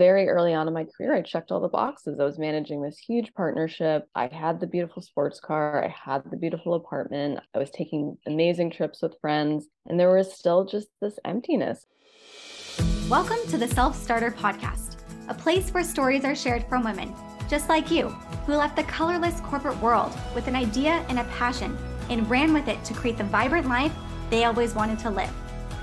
very early on in my career, I checked all the boxes. I was managing this huge partnership. I had the beautiful sports car, I had the beautiful apartment, I was taking amazing trips with friends, and there was still just this emptiness. Welcome to the Self Starter Podcast, a place where stories are shared from women just like you who left the colorless corporate world with an idea and a passion and ran with it to create the vibrant life they always wanted to live.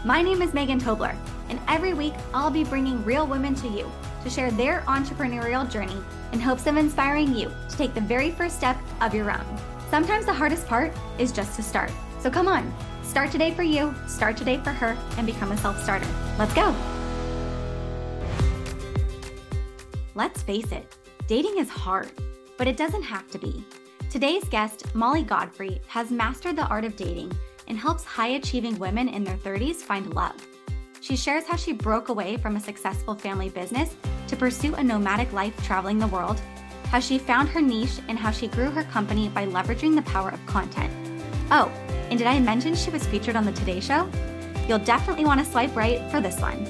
My name is Megan Tobler, and every week I'll be bringing real women to you to share their entrepreneurial journey in hopes of inspiring you to take the very first step of your own. Sometimes the hardest part is just to start. So come on, start today for you, start today for her, and become a self starter. Let's go. Let's face it, dating is hard, but it doesn't have to be. Today's guest, Molly Godfrey, has mastered the art of dating and helps high achieving women in their 30s find love. She shares how she broke away from a successful family business to pursue a nomadic life traveling the world, how she found her niche, and how she grew her company by leveraging the power of content. Oh, and did I mention she was featured on The Today Show? You'll definitely want to swipe right for this one.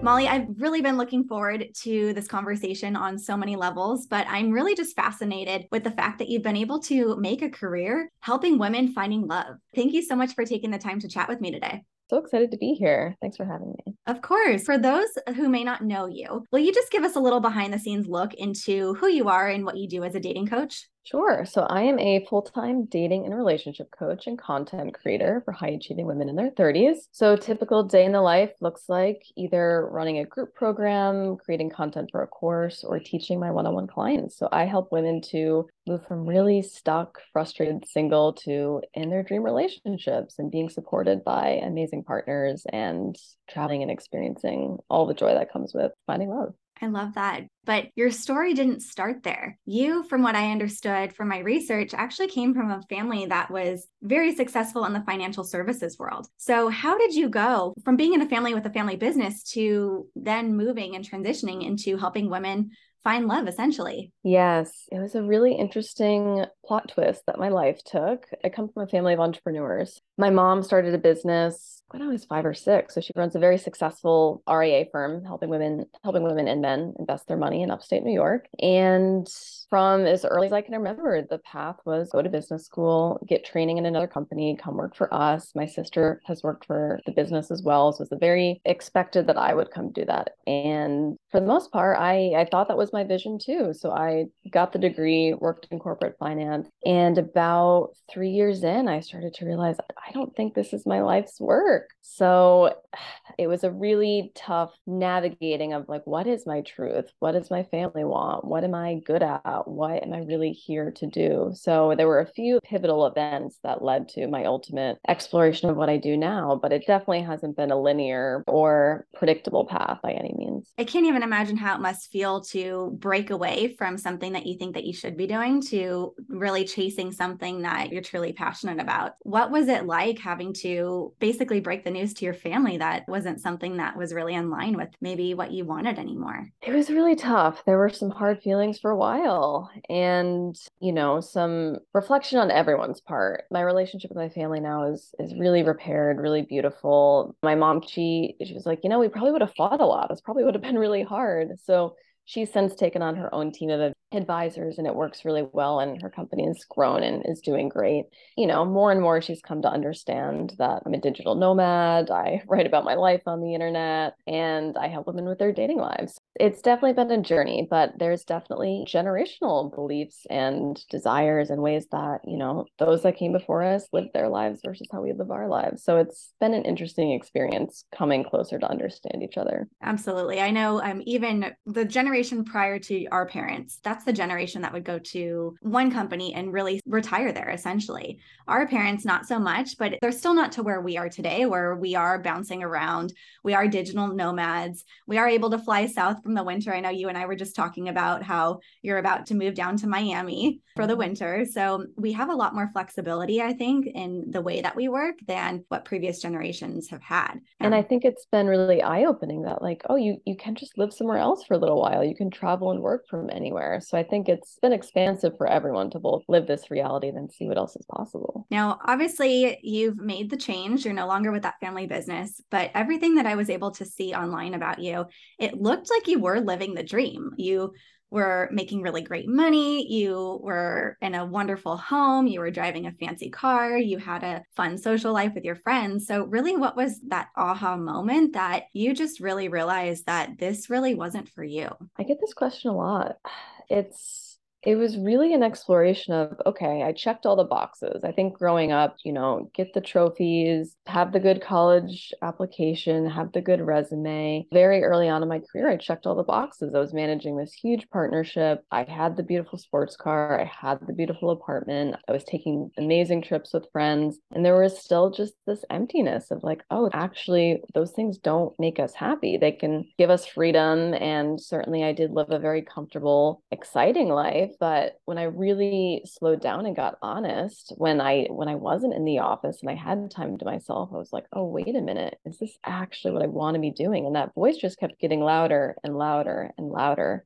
Molly, I've really been looking forward to this conversation on so many levels, but I'm really just fascinated with the fact that you've been able to make a career helping women finding love. Thank you so much for taking the time to chat with me today. So excited to be here. Thanks for having me. Of course. For those who may not know you, will you just give us a little behind the scenes look into who you are and what you do as a dating coach? Sure. So I am a full time dating and relationship coach and content creator for high achieving women in their 30s. So, typical day in the life looks like either running a group program, creating content for a course, or teaching my one on one clients. So, I help women to move from really stuck, frustrated single to in their dream relationships and being supported by amazing partners and traveling and experiencing all the joy that comes with finding love. I love that. But your story didn't start there. You, from what I understood from my research, actually came from a family that was very successful in the financial services world. So, how did you go from being in a family with a family business to then moving and transitioning into helping women find love essentially. Yes, it was a really interesting plot twist that my life took. I come from a family of entrepreneurs. My mom started a business when I was five or six. So she runs a very successful RIA firm, helping women, helping women and men invest their money in upstate New York. And from as early as I can remember, the path was go to business school, get training in another company, come work for us. My sister has worked for the business as well. So it was very expected that I would come do that. And for the most part, I, I thought that was my vision too. So I got the degree, worked in corporate finance. And about three years in, I started to realize I don't think this is my life's work. So it was a really tough navigating of like, what is my truth? What does my family want? What am I good at? What am I really here to do? So there were a few pivotal events that led to my ultimate exploration of what I do now, but it definitely hasn't been a linear or predictable path by any means. I can't even imagine how it must feel to break away from something that you think that you should be doing to really chasing something that you're truly passionate about. What was it like having to basically break the news to your family that wasn't something that was really in line with maybe what you wanted anymore? It was really tough. There were some hard feelings for a while and, you know, some reflection on everyone's part. My relationship with my family now is is really repaired, really beautiful. My mom, she she was like, you know, we probably would have fought a lot. This probably would have been really hard. So she's since taken on her own team of advisors and it works really well and her company has grown and is doing great. You know more and more she's come to understand that i'm a digital nomad i write about my life on the internet and i help women with their dating lives. It's definitely been a journey but there's definitely generational beliefs and desires and ways that you know those that came before us lived their lives versus how we live our lives. So it's been an interesting experience coming closer to understand each other. Absolutely. I know um, even the generation prior to our parents that's that's the generation that would go to one company and really retire there essentially. Our parents, not so much, but they're still not to where we are today, where we are bouncing around. We are digital nomads. We are able to fly south from the winter. I know you and I were just talking about how you're about to move down to Miami for the winter. So we have a lot more flexibility, I think, in the way that we work than what previous generations have had. And um, I think it's been really eye opening that, like, oh, you, you can just live somewhere else for a little while. You can travel and work from anywhere. So I think it's been expansive for everyone to both live this reality and then see what else is possible. Now, obviously, you've made the change. You're no longer with that family business, but everything that I was able to see online about you, it looked like you were living the dream. You were making really great money. You were in a wonderful home. You were driving a fancy car. You had a fun social life with your friends. So, really, what was that aha moment that you just really realized that this really wasn't for you? I get this question a lot. It's it was really an exploration of okay i checked all the boxes. I think growing up you know get the trophies have the good college application have the good resume. Very early on in my career i checked all the boxes. I was managing this huge partnership. I had the beautiful sports car. I had the beautiful apartment. I was taking amazing trips with friends. And there was still just this emptiness of like oh actually those things don't make us happy. They can give us freedom. And certainly i did live a very comfortable exciting life but when i really slowed down and got honest when i when i wasn't in the office and i had time to myself i was like oh wait a minute. Is this actually what i want to be doing? And that voice just kept getting louder and louder and louder.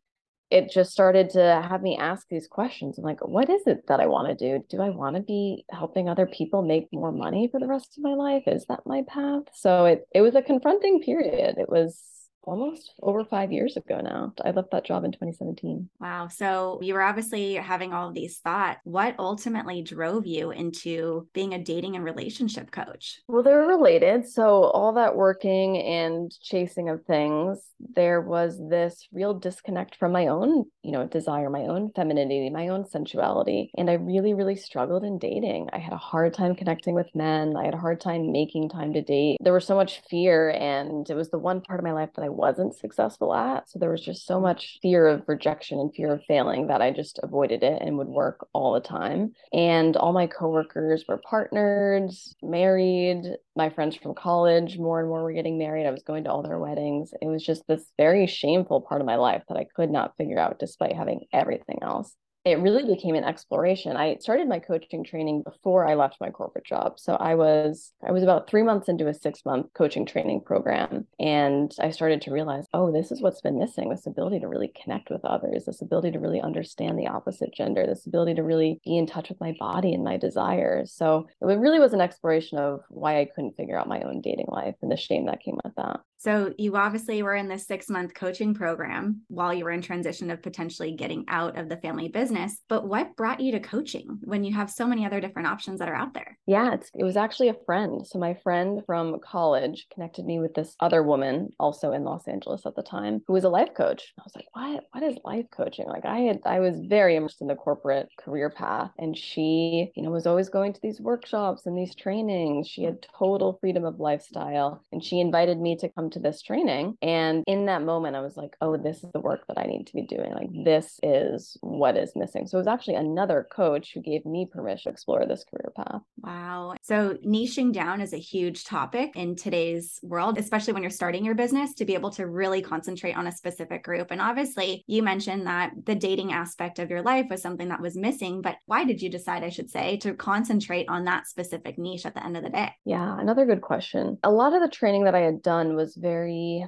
It just started to have me ask these questions. I'm like what is it that i want to do? Do i want to be helping other people make more money for the rest of my life? Is that my path? So it it was a confronting period. It was almost over five years ago now. I left that job in 2017. Wow. So you were obviously having all of these thoughts. What ultimately drove you into being a dating and relationship coach? Well, they're related. So all that working and chasing of things, there was this real disconnect from my own, you know, desire, my own femininity, my own sensuality. And I really, really struggled in dating. I had a hard time connecting with men. I had a hard time making time to date. There was so much fear. And it was the one part of my life that I wasn't successful at. So there was just so much fear of rejection and fear of failing that I just avoided it and would work all the time. And all my coworkers were partnered, married. My friends from college, more and more were getting married. I was going to all their weddings. It was just this very shameful part of my life that I could not figure out despite having everything else it really became an exploration. I started my coaching training before I left my corporate job. So I was I was about 3 months into a 6-month coaching training program and I started to realize, oh, this is what's been missing, this ability to really connect with others, this ability to really understand the opposite gender, this ability to really be in touch with my body and my desires. So it really was an exploration of why I couldn't figure out my own dating life and the shame that came with that. So you obviously were in this 6-month coaching program while you were in transition of potentially getting out of the family business business, but what brought you to coaching when you have so many other different options that are out there? Yeah, it was actually a friend. So my friend from college connected me with this other woman, also in Los Angeles at the time, who was a life coach. I was like, what? What is life coaching? Like I had, I was very immersed in the corporate career path, and she, you know, was always going to these workshops and these trainings. She had total freedom of lifestyle, and she invited me to come to this training. And in that moment, I was like, oh, this is the work that I need to be doing. Like this is what is missing. So it was actually another coach who gave me permission to explore this career path. Wow. So niching down is a huge topic in today's world, especially when you're starting your business to be able to really concentrate on a specific group. And obviously, you mentioned that the dating aspect of your life was something that was missing, but why did you decide, I should say, to concentrate on that specific niche at the end of the day? Yeah, another good question. A lot of the training that I had done was very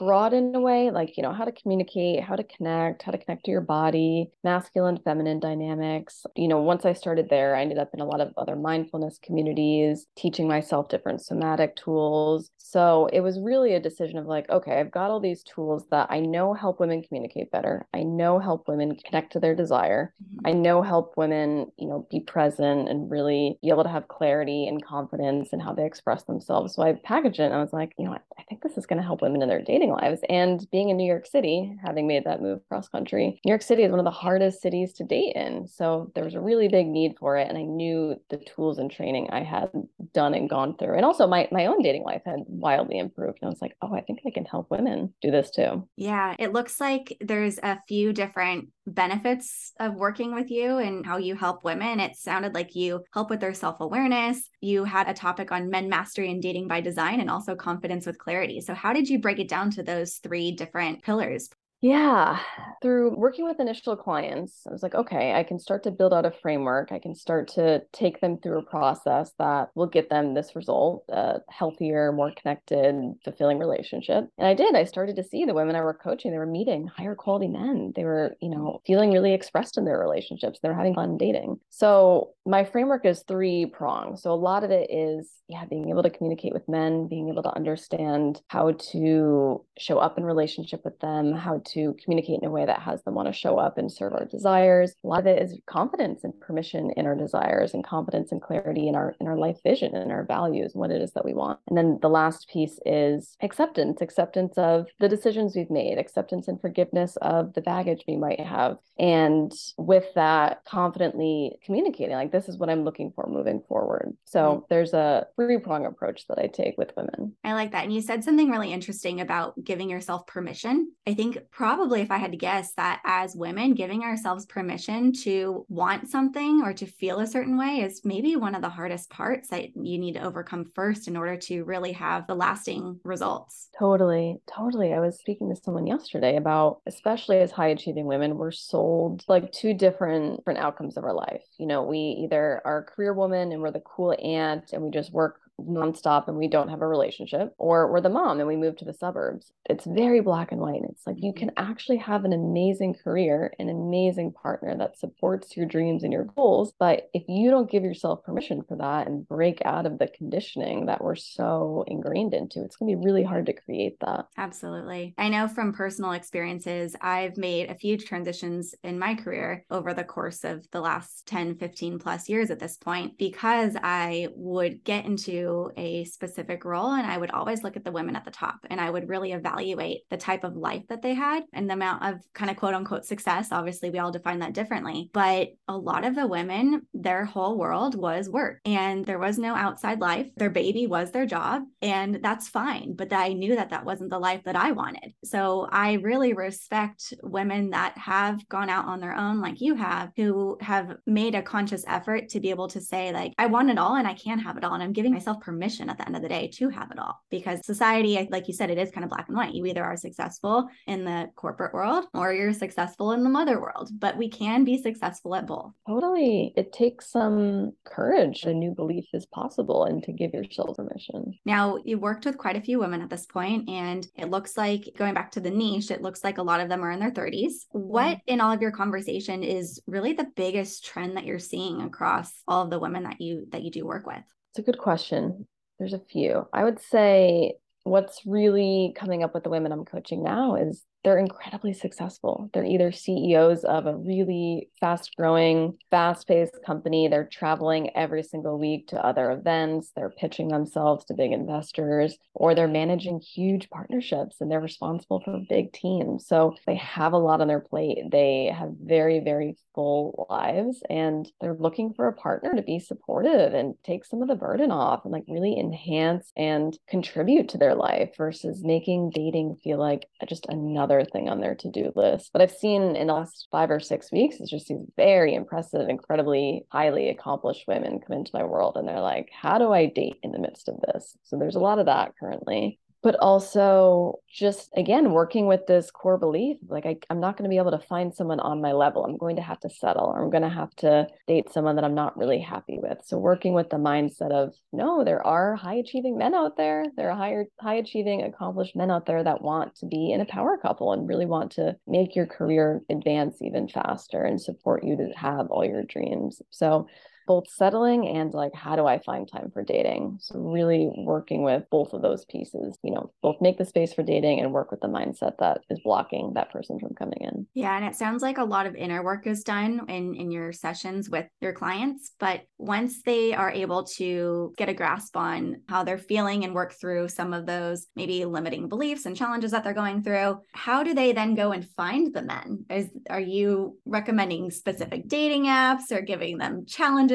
broad in a way, like, you know, how to communicate, how to connect, how to connect to your body, masculine, feminine dynamics. You know, once I started there, I ended up in a lot of other mindfulness communities, teaching myself different somatic tools. So it was really a decision of like, okay, I've got all these tools that I know help women communicate better. I know help women connect to their desire. Mm-hmm. I know help women, you know, be present and really be able to have clarity and confidence in how they express themselves. So I packaged it and I was like, you know, I, I think this is going to help women in their dating lives. And being in New York City, having made that move cross country, New York City is one of the hardest cities to date in. So there was a really big need for it. And I knew the tools and training I had done and gone through. And also my, my own dating life had wildly improved. And I was like, oh, I think I can help women do this too. Yeah. It looks like there's a few different benefits of working with you and how you help women. It sounded like you help with their self awareness. You had a topic on men mastery and dating by design and also confidence with clarity. So, how did you break it down to those three different pillars? Yeah, through working with initial clients, I was like, okay, I can start to build out a framework. I can start to take them through a process that will get them this result a healthier, more connected, fulfilling relationship. And I did. I started to see the women I were coaching, they were meeting higher quality men. They were, you know, feeling really expressed in their relationships. They were having fun dating. So my framework is three prongs. So a lot of it is, yeah, being able to communicate with men, being able to understand how to show up in relationship with them, how to communicate in a way that has them want to show up and serve our desires. A lot of it is confidence and permission in our desires and confidence and clarity in our in our life vision and our values and what it is that we want. And then the last piece is acceptance, acceptance of the decisions we've made, acceptance and forgiveness of the baggage we might have. And with that, confidently communicating like this is what I'm looking for moving forward. So mm-hmm. there's a three-prong approach that I take with women. I like that. And you said something really interesting about giving yourself permission. I think probably if I had to guess that as women, giving ourselves permission to want something or to feel a certain way is maybe one of the hardest parts that you need to overcome first in order to really have the lasting results. Totally. Totally. I was speaking to someone yesterday about, especially as high achieving women, we're sold like two different, different outcomes of our life. You know, we either are a career woman and we're the cool aunt and we just work nonstop and we don't have a relationship, or we're the mom and we move to the suburbs. It's very black and white. It's like you mm-hmm. can actually have an amazing career, an amazing partner that supports your dreams and your goals. But if you don't give yourself permission for that and break out of the conditioning that we're so ingrained into, it's going to be really hard to create that. Absolutely. I know from personal experiences, I've made a few transitions in my career over the course of the last 10, 15 plus years at this point because I would get into a specific role and I would always look at the women at the top and I would really evaluate the type of life that they had and the amount of kind of quote unquote success. Obviously, we all define that differently, but a lot of the women, their whole world was work and there was no outside life. Their baby was their job and that's fine. But I knew that that wasn't the life that I wanted. So I really respect women that have gone out on their own, like you have, who have made a conscious effort to be able to say, like, I want it all and I can have it all. And I'm giving myself permission at the end of the day to have it all because society like you said it is kind of black and white. You either are successful in the corporate world or you're successful in the mother world but we can be successful at both. Totally. It takes some courage. A new belief is possible and to give yourself permission. Now you worked with quite a few women at this point and it looks like going back to the niche it looks like a lot of them are in their 30s what mm-hmm. in all of your conversation is really the biggest trend that you're seeing across all of the women that you that you do work with it's a good question. There's a few. I would say what's really coming up with the women I'm coaching now is they're incredibly successful. They're either CEOs of a really fast growing, fast paced company. They're traveling every single week to other events. They're pitching themselves to big investors, or they're managing huge partnerships and they're responsible for big teams. So they have a lot on their plate. They have very, very full lives and they're looking for a partner to be supportive and take some of the burden off and like really enhance and contribute to their life versus making dating feel like just another another thing on their to-do list. But I've seen in the last five or six weeks, it's just these very impressive, incredibly highly accomplished women come into my world and they're like, how do I date in the midst of this? So there's a lot of that currently but also just again working with this core belief like I, i'm not going to be able to find someone on my level. I'm going to have to settle or i'm going to have to date someone that i'm not really happy with. So working with the mindset of no there are high achieving men out there. There are higher high achieving accomplished men out there that want to be in a power couple and really want to make your career advance even faster and support you to have all your dreams. So both settling and like how do I find time for dating. So really working with both of those pieces, you know, both make the space for dating and work with the mindset that is blocking that person from coming in. Yeah, and it sounds like a lot of inner work is done in in your sessions with your clients, but once they are able to get a grasp on how they're feeling and work through some of those maybe limiting beliefs and challenges that they're going through, how do they then go and find the men? Is are you recommending specific dating apps or giving them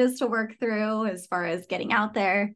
challenges to work through as far as getting out there?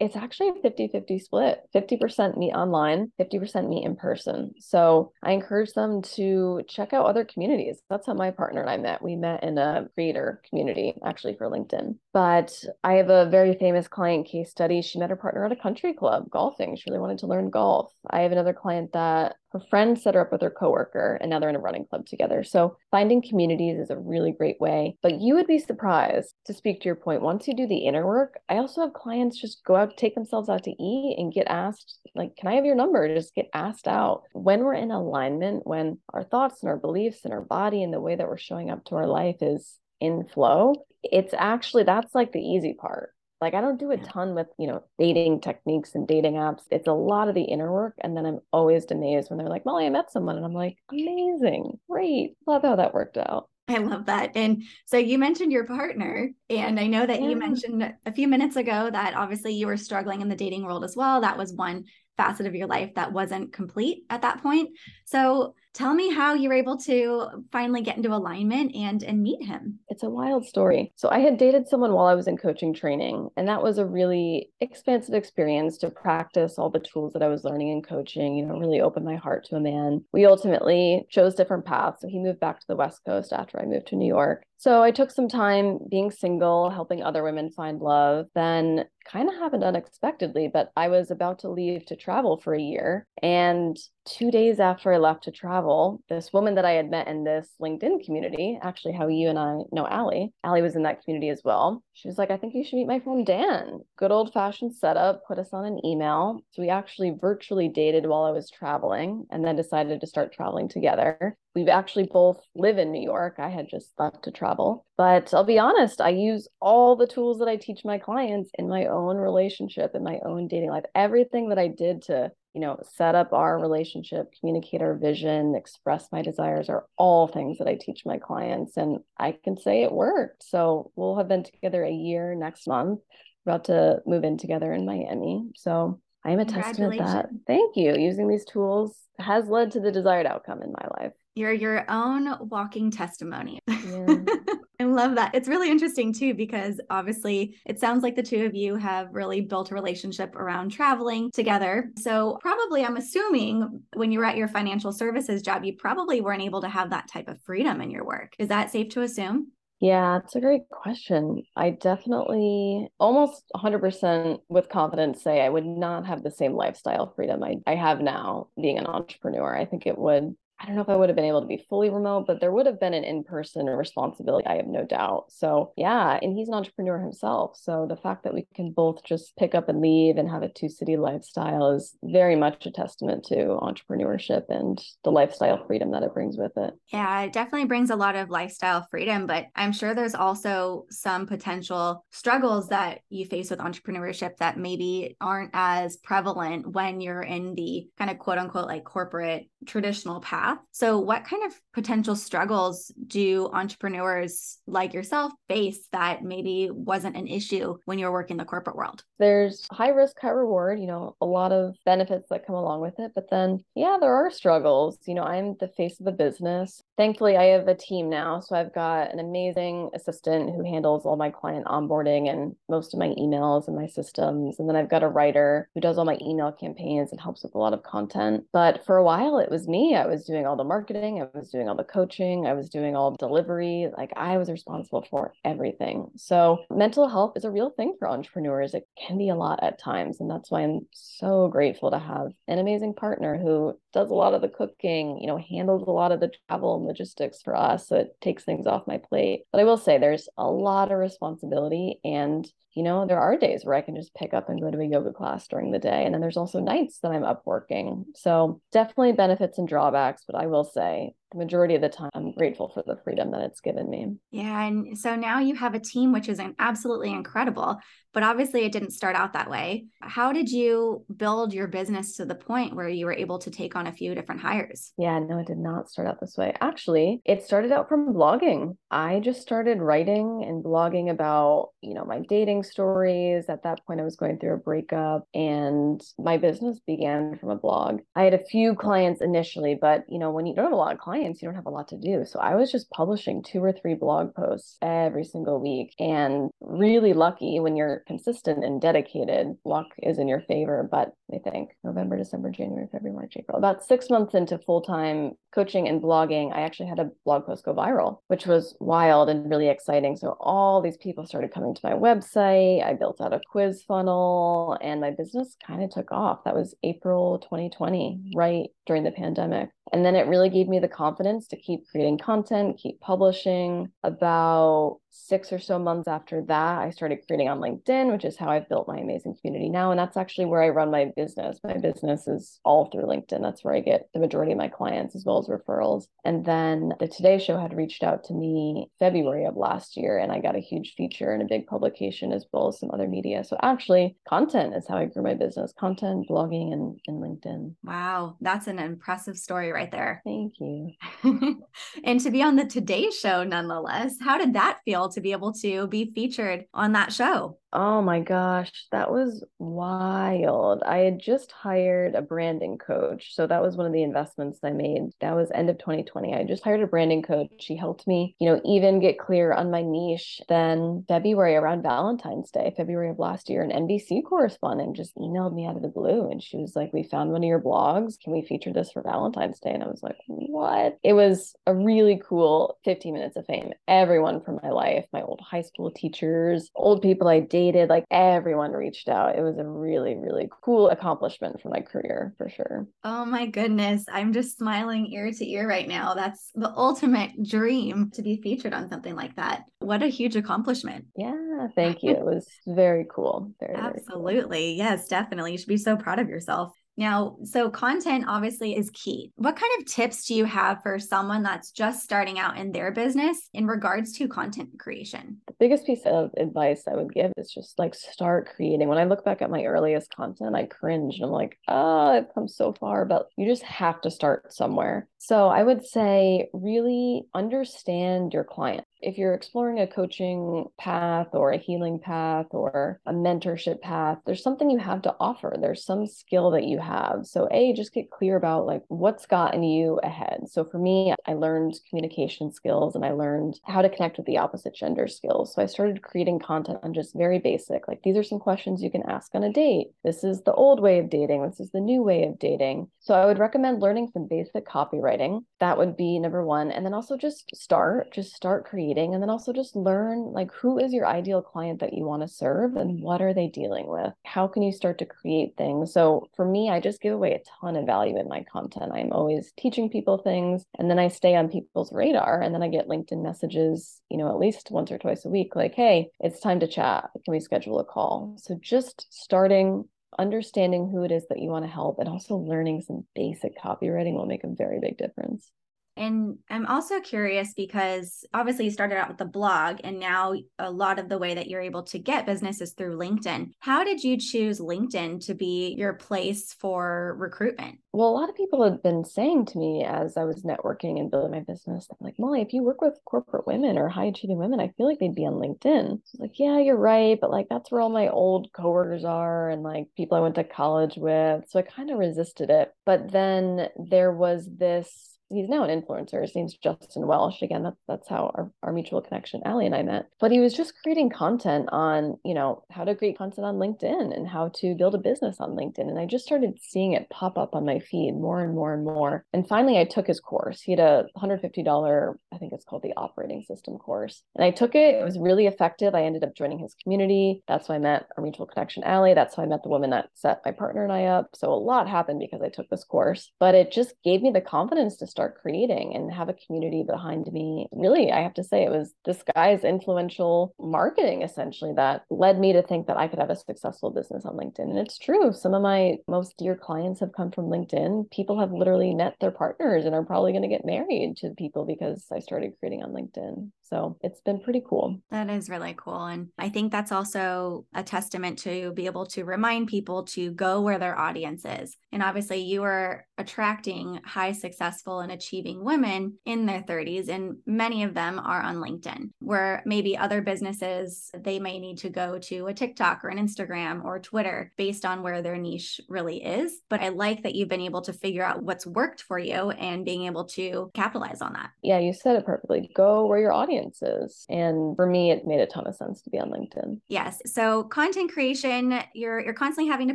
It's actually a 50 50 split 50% meet online, 50% meet in person. So I encourage them to check out other communities. That's how my partner and I met. We met in a creator community, actually for LinkedIn. But I have a very famous client case study. She met her partner at a country club golfing. She really wanted to learn golf. I have another client that Her friend set her up with her coworker, and now they're in a running club together. So finding communities is a really great way. But you would be surprised to speak to your point. Once you do the inner work, I also have clients just go out, take themselves out to eat, and get asked, like, "Can I have your number?" Just get asked out. When we're in alignment, when our thoughts and our beliefs and our body and the way that we're showing up to our life is in flow, it's actually that's like the easy part like I don't do a ton with, you know, dating techniques and dating apps. It's a lot of the inner work. And then I'm always amazed when they're like, Molly, I met someone. And I'm like, amazing. Great. Love how that worked out. I love that. And so you mentioned your partner, and I know that yeah. you mentioned a few minutes ago that obviously you were struggling in the dating world as well. That was one facet of your life that wasn't complete at that point. So tell me how you were able to finally get into alignment and and meet him. It's a wild story. So I had dated someone while I was in coaching training, and that was a really expansive experience to practice all the tools that I was learning in coaching, you know, really open my heart to a man. We ultimately chose different paths. So he moved back to the West Coast after I moved to New York. So I took some time being single, helping other women find love. Then kind of happened unexpectedly, but I was about to leave to travel for a year. And two days after I left to travel, this woman that I had met in this LinkedIn community, actually, how you and I know Allie, Allie was in that community as well. She was like, I think you should meet my friend Dan. Good old fashioned setup, put us on an email. So we actually virtually dated while I was traveling and then decided to start traveling together. We actually both live in New York. I had just left to travel. But I'll be honest, I use all the tools that I teach my clients in my own relationship, in my own dating life. Everything that I did to, you know, set up our relationship, communicate our vision, express my desires are all things that I teach my clients. And I can say it worked. So we'll have been together a year next month. We're about to move in together in Miami. So I am a testament to that thank you. Using these tools has led to the desired outcome in my life. You're your own walking testimony. Yeah. I love that. It's really interesting too, because obviously it sounds like the two of you have really built a relationship around traveling together. So, probably, I'm assuming when you were at your financial services job, you probably weren't able to have that type of freedom in your work. Is that safe to assume? Yeah, it's a great question. I definitely almost 100% with confidence say I would not have the same lifestyle freedom I, I have now being an entrepreneur. I think it would I don't know if I would have been able to be fully remote, but there would have been an in person responsibility, I have no doubt. So, yeah, and he's an entrepreneur himself. So, the fact that we can both just pick up and leave and have a two city lifestyle is very much a testament to entrepreneurship and the lifestyle freedom that it brings with it. Yeah, it definitely brings a lot of lifestyle freedom, but I'm sure there's also some potential struggles that you face with entrepreneurship that maybe aren't as prevalent when you're in the kind of quote unquote like corporate traditional path. So, what kind of potential struggles do entrepreneurs like yourself face that maybe wasn't an issue when you were working the corporate world? There's high risk, high reward, you know, a lot of benefits that come along with it. But then, yeah, there are struggles. You know, I'm the face of the business. Thankfully, I have a team now. So, I've got an amazing assistant who handles all my client onboarding and most of my emails and my systems. And then I've got a writer who does all my email campaigns and helps with a lot of content. But for a while, it was me. I was doing all the marketing, I was doing all the coaching, I was doing all delivery. Like I was responsible for everything. So mental health is a real thing for entrepreneurs. It can be a lot at times. And that's why I'm so grateful to have an amazing partner who does a lot of the cooking, you know, handles a lot of the travel and logistics for us. So it takes things off my plate. But I will say there's a lot of responsibility and you know, there are days where I can just pick up and go to a yoga class during the day. And then there's also nights that I'm up working. So definitely benefits and drawbacks. But I will say the majority of the time i'm grateful for the freedom that it's given me. Yeah and so now you have a team which is an absolutely incredible but obviously it didn't start out that way. How did you build your business to the point where you were able to take on a few different hires? Yeah no it did not start out this way. Actually it started out from blogging. I just started writing and blogging about you know my dating stories. At that point i was going through a breakup and my business began from a blog. I had a few clients initially but you know when you don't have a lot of clients clients, you don't have a lot to do. So I was just publishing two or three blog posts every single week and really lucky when you're consistent and dedicated. Luck is in your favor. But I think November, December, January, February, March, April, about six months into full time coaching and blogging, I actually had a blog post go viral, which was wild and really exciting. So all these people started coming to my website. I built out a quiz funnel and my business kind of took off. That was April 2020, right during the pandemic. And then it really gave me the confidence to keep creating content, keep publishing. About six or so months after that, I started creating on LinkedIn, which is how I've built my amazing community now. And that's actually where I run my business. My business is all through LinkedIn. That's where I get the majority of my clients as well as referrals. And then the Today Show had reached out to me February of last year, and I got a huge feature in a big publication as well as some other media. So actually, content is how I grew my business content, blogging, and, and LinkedIn. Wow. That's an impressive story right there. Thank you. and to be on the Today Show, nonetheless, how did that feel to be able to be featured on that show? Oh my gosh, that was wild. I had just hired a branding coach. So that was one of the investments I made. That was end of 2020. I just hired a branding coach. She helped me, you know, even get clear on my niche. Then February around Valentine's Day, February of last year, an NBC correspondent just emailed me out of the blue and she was like, "We found one of your blogs. Can we feature this for Valentine's Day?" And I was like, "What?" It was a really cool 15 minutes of fame. Everyone from my life, my old high school teachers, old people I dated like everyone reached out. It was a really, really cool accomplishment for my career for sure. Oh my goodness. I'm just smiling ear to ear right now. That's the ultimate dream to be featured on something like that. What a huge accomplishment. Yeah, thank you. it was very cool. Very, Absolutely. Very cool. Yes, definitely. You should be so proud of yourself. Now, so content obviously is key. What kind of tips do you have for someone that's just starting out in their business in regards to content creation? The biggest piece of advice I would give is just like start creating. When I look back at my earliest content, I cringe and I'm like, oh, I've come so far, but you just have to start somewhere. So I would say really understand your client. If you're exploring a coaching path or a healing path or a mentorship path, there's something you have to offer. There's some skill that you have. So A, just get clear about like what's gotten you ahead. So for me, I learned communication skills and I learned how to connect with the opposite gender skills. So I started creating content on just very basic, like these are some questions you can ask on a date. This is the old way of dating. This is the new way of dating. So I would recommend learning some basic copywriting. That would be number one. And then also just start, just start creating. And then also just learn like who is your ideal client that you want to serve and what are they dealing with? How can you start to create things? So for me, I just give away a ton of value in my content. I'm always teaching people things and then I stay on people's radar and then I get LinkedIn messages, you know, at least once or twice a week, like, hey, it's time to chat. Can we schedule a call? So just starting understanding who it is that you want to help and also learning some basic copywriting will make a very big difference. And I'm also curious because obviously you started out with the blog and now a lot of the way that you're able to get business is through LinkedIn. How did you choose LinkedIn to be your place for recruitment? Well, a lot of people have been saying to me as I was networking and building my business, like, Molly, if you work with corporate women or high achieving women, I feel like they'd be on LinkedIn. I like, yeah, you're right. But like, that's where all my old coworkers are and like people I went to college with. So I kind of resisted it. But then there was this he's now an influencer. His name's Justin Welsh. Again, that's that's how our, our mutual connection, Allie and I met. But he was just creating content on, you know, how to create content on LinkedIn and how to build a business on LinkedIn. And I just started seeing it pop up on my feed more and more and more. And finally I took his course. He had a $150, I think it's called the operating system course. And I took it. It was really effective. I ended up joining his community. That's how I met our mutual connection, Allie. That's how I met the woman that set my partner and I up. So a lot happened because I took this course, but it just gave me the confidence to start start creating and have a community behind me. Really, I have to say, it was this guy's influential marketing essentially that led me to think that I could have a successful business on LinkedIn. And it's true. Some of my most dear clients have come from LinkedIn. People have literally met their partners and are probably going to get married to people because I started creating on LinkedIn. So it's been pretty cool. That is really cool. And I think that's also a testament to be able to remind people to go where their audience is. And obviously, you are attracting high successful and achieving women in their 30s and many of them are on linkedin where maybe other businesses they may need to go to a tiktok or an instagram or twitter based on where their niche really is but i like that you've been able to figure out what's worked for you and being able to capitalize on that yeah you said it perfectly go where your audience is and for me it made a ton of sense to be on linkedin. Yes. So content creation you're you're constantly having to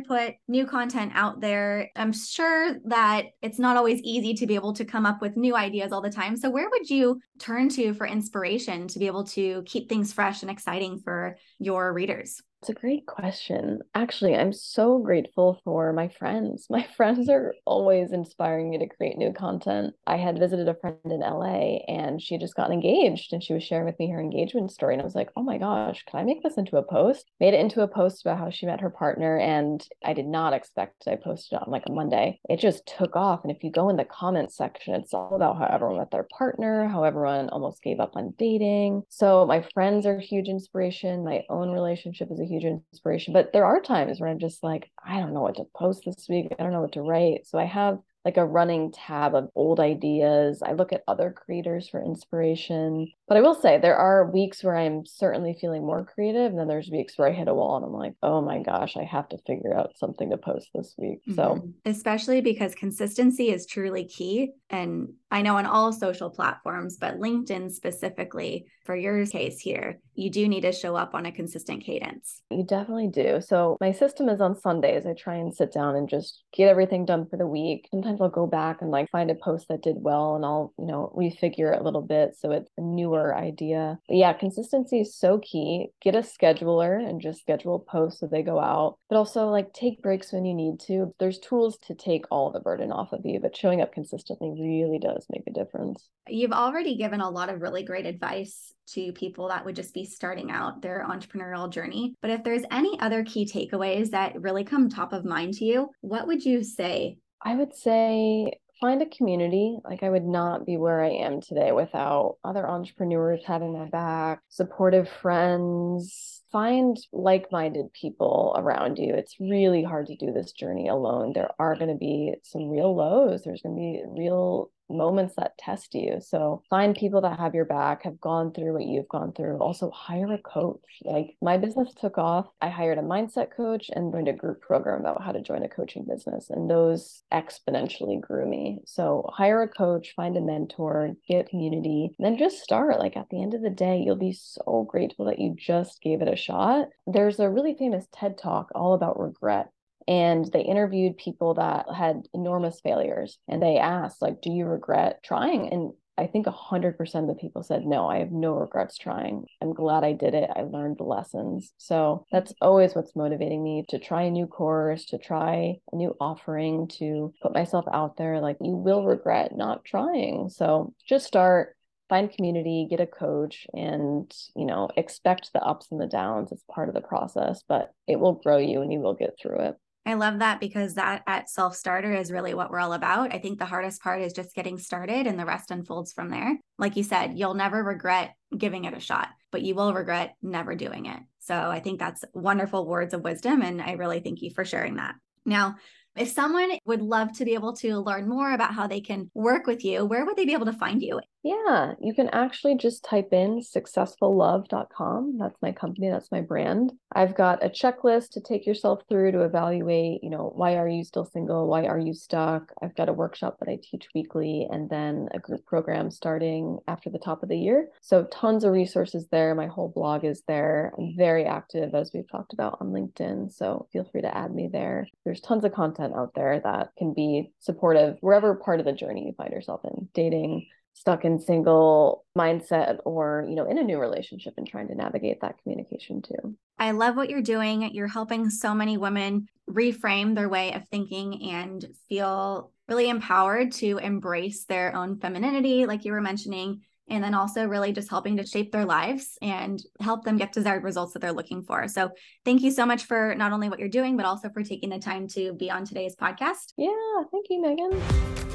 put new content out there. I'm sure that it's not always easy to be able to come up with new ideas all the time. So where would you turn to for inspiration to be able to keep things fresh and exciting for your readers it's a great question. Actually, I'm so grateful for my friends. My friends are always inspiring me to create new content. I had visited a friend in LA and she had just gotten engaged and she was sharing with me her engagement story. And I was like, oh my gosh, can I make this into a post? Made it into a post about how she met her partner. And I did not expect I posted on like a Monday. It just took off. And if you go in the comments section, it's all about how everyone met their partner, how everyone almost gave up on dating. So my friends are a huge inspiration. My own relationship is a huge inspiration. But there are times where I'm just like, I don't know what to post this week. I don't know what to write. So I have like a running tab of old ideas. I look at other creators for inspiration. But I will say there are weeks where I'm certainly feeling more creative. And then there's weeks where I hit a wall and I'm like, oh my gosh, I have to figure out something to post this week. Mm-hmm. So, especially because consistency is truly key. And I know on all social platforms, but LinkedIn specifically, for your case here, you do need to show up on a consistent cadence. You definitely do. So, my system is on Sundays. I try and sit down and just get everything done for the week. Sometimes I'll go back and like find a post that did well and I'll, you know, refigure it a little bit so it's a newer idea. But yeah, consistency is so key. Get a scheduler and just schedule posts so they go out, but also like take breaks when you need to. There's tools to take all the burden off of you, but showing up consistently really does make a difference. You've already given a lot of really great advice to people that would just be starting out their entrepreneurial journey. But if there's any other key takeaways that really come top of mind to you, what would you say? I would say find a community. Like I would not be where I am today without other entrepreneurs having my back, supportive friends, find like-minded people around you it's really hard to do this journey alone there are going to be some real lows there's going to be real moments that test you. So find people that have your back, have gone through what you've gone through. Also hire a coach. Like my business took off. I hired a mindset coach and joined a group program about how to join a coaching business. And those exponentially grew me. So hire a coach, find a mentor, get community, then just start. Like at the end of the day, you'll be so grateful that you just gave it a shot. There's a really famous TED talk all about regret and they interviewed people that had enormous failures and they asked like do you regret trying and I think 100% of the people said, no, I have no regrets trying. I'm glad I did it. I learned the lessons. So that's always what's motivating me to try a new course, to try a new offering, to put myself out there. Like, you will regret not trying. So just start, find community, get a coach, and, you know, expect the ups and the downs. It's part of the process, but it will grow you and you will get through it. I love that because that at self starter is really what we're all about. I think the hardest part is just getting started and the rest unfolds from there. Like you said, you'll never regret giving it a shot, but you will regret never doing it. So I think that's wonderful words of wisdom. And I really thank you for sharing that. Now, if someone would love to be able to learn more about how they can work with you, where would they be able to find you? Yeah, you can actually just type in successfullove.com. That's my company, that's my brand. I've got a checklist to take yourself through to evaluate, you know, why are you still single? Why are you stuck? I've got a workshop that I teach weekly and then a group program starting after the top of the year. So tons of resources there. My whole blog is there. I'm very active as we've talked about on LinkedIn, so feel free to add me there. There's tons of content out there that can be supportive wherever part of the journey you find yourself in, dating, stuck in single mindset or you know in a new relationship and trying to navigate that communication too i love what you're doing you're helping so many women reframe their way of thinking and feel really empowered to embrace their own femininity like you were mentioning and then also really just helping to shape their lives and help them get desired results that they're looking for. So, thank you so much for not only what you're doing, but also for taking the time to be on today's podcast. Yeah, thank you, Megan.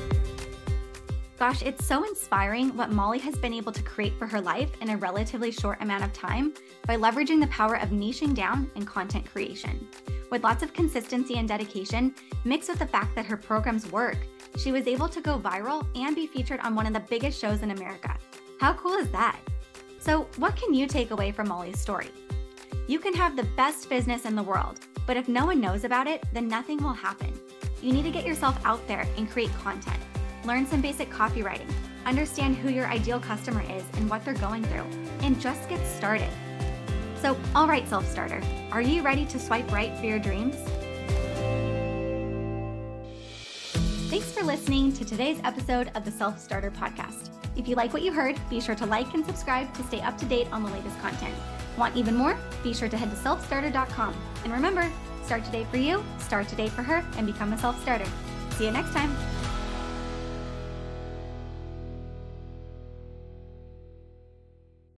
Gosh, it's so inspiring what Molly has been able to create for her life in a relatively short amount of time by leveraging the power of niching down and content creation. With lots of consistency and dedication, mixed with the fact that her programs work, she was able to go viral and be featured on one of the biggest shows in America. How cool is that? So, what can you take away from Molly's story? You can have the best business in the world, but if no one knows about it, then nothing will happen. You need to get yourself out there and create content. Learn some basic copywriting, understand who your ideal customer is and what they're going through, and just get started. So, all right, self starter, are you ready to swipe right for your dreams? Thanks for listening to today's episode of the Self Starter Podcast. If you like what you heard, be sure to like and subscribe to stay up to date on the latest content. Want even more? Be sure to head to selfstarther.com. And remember, start today for you, start today for her, and become a self starter. See you next time.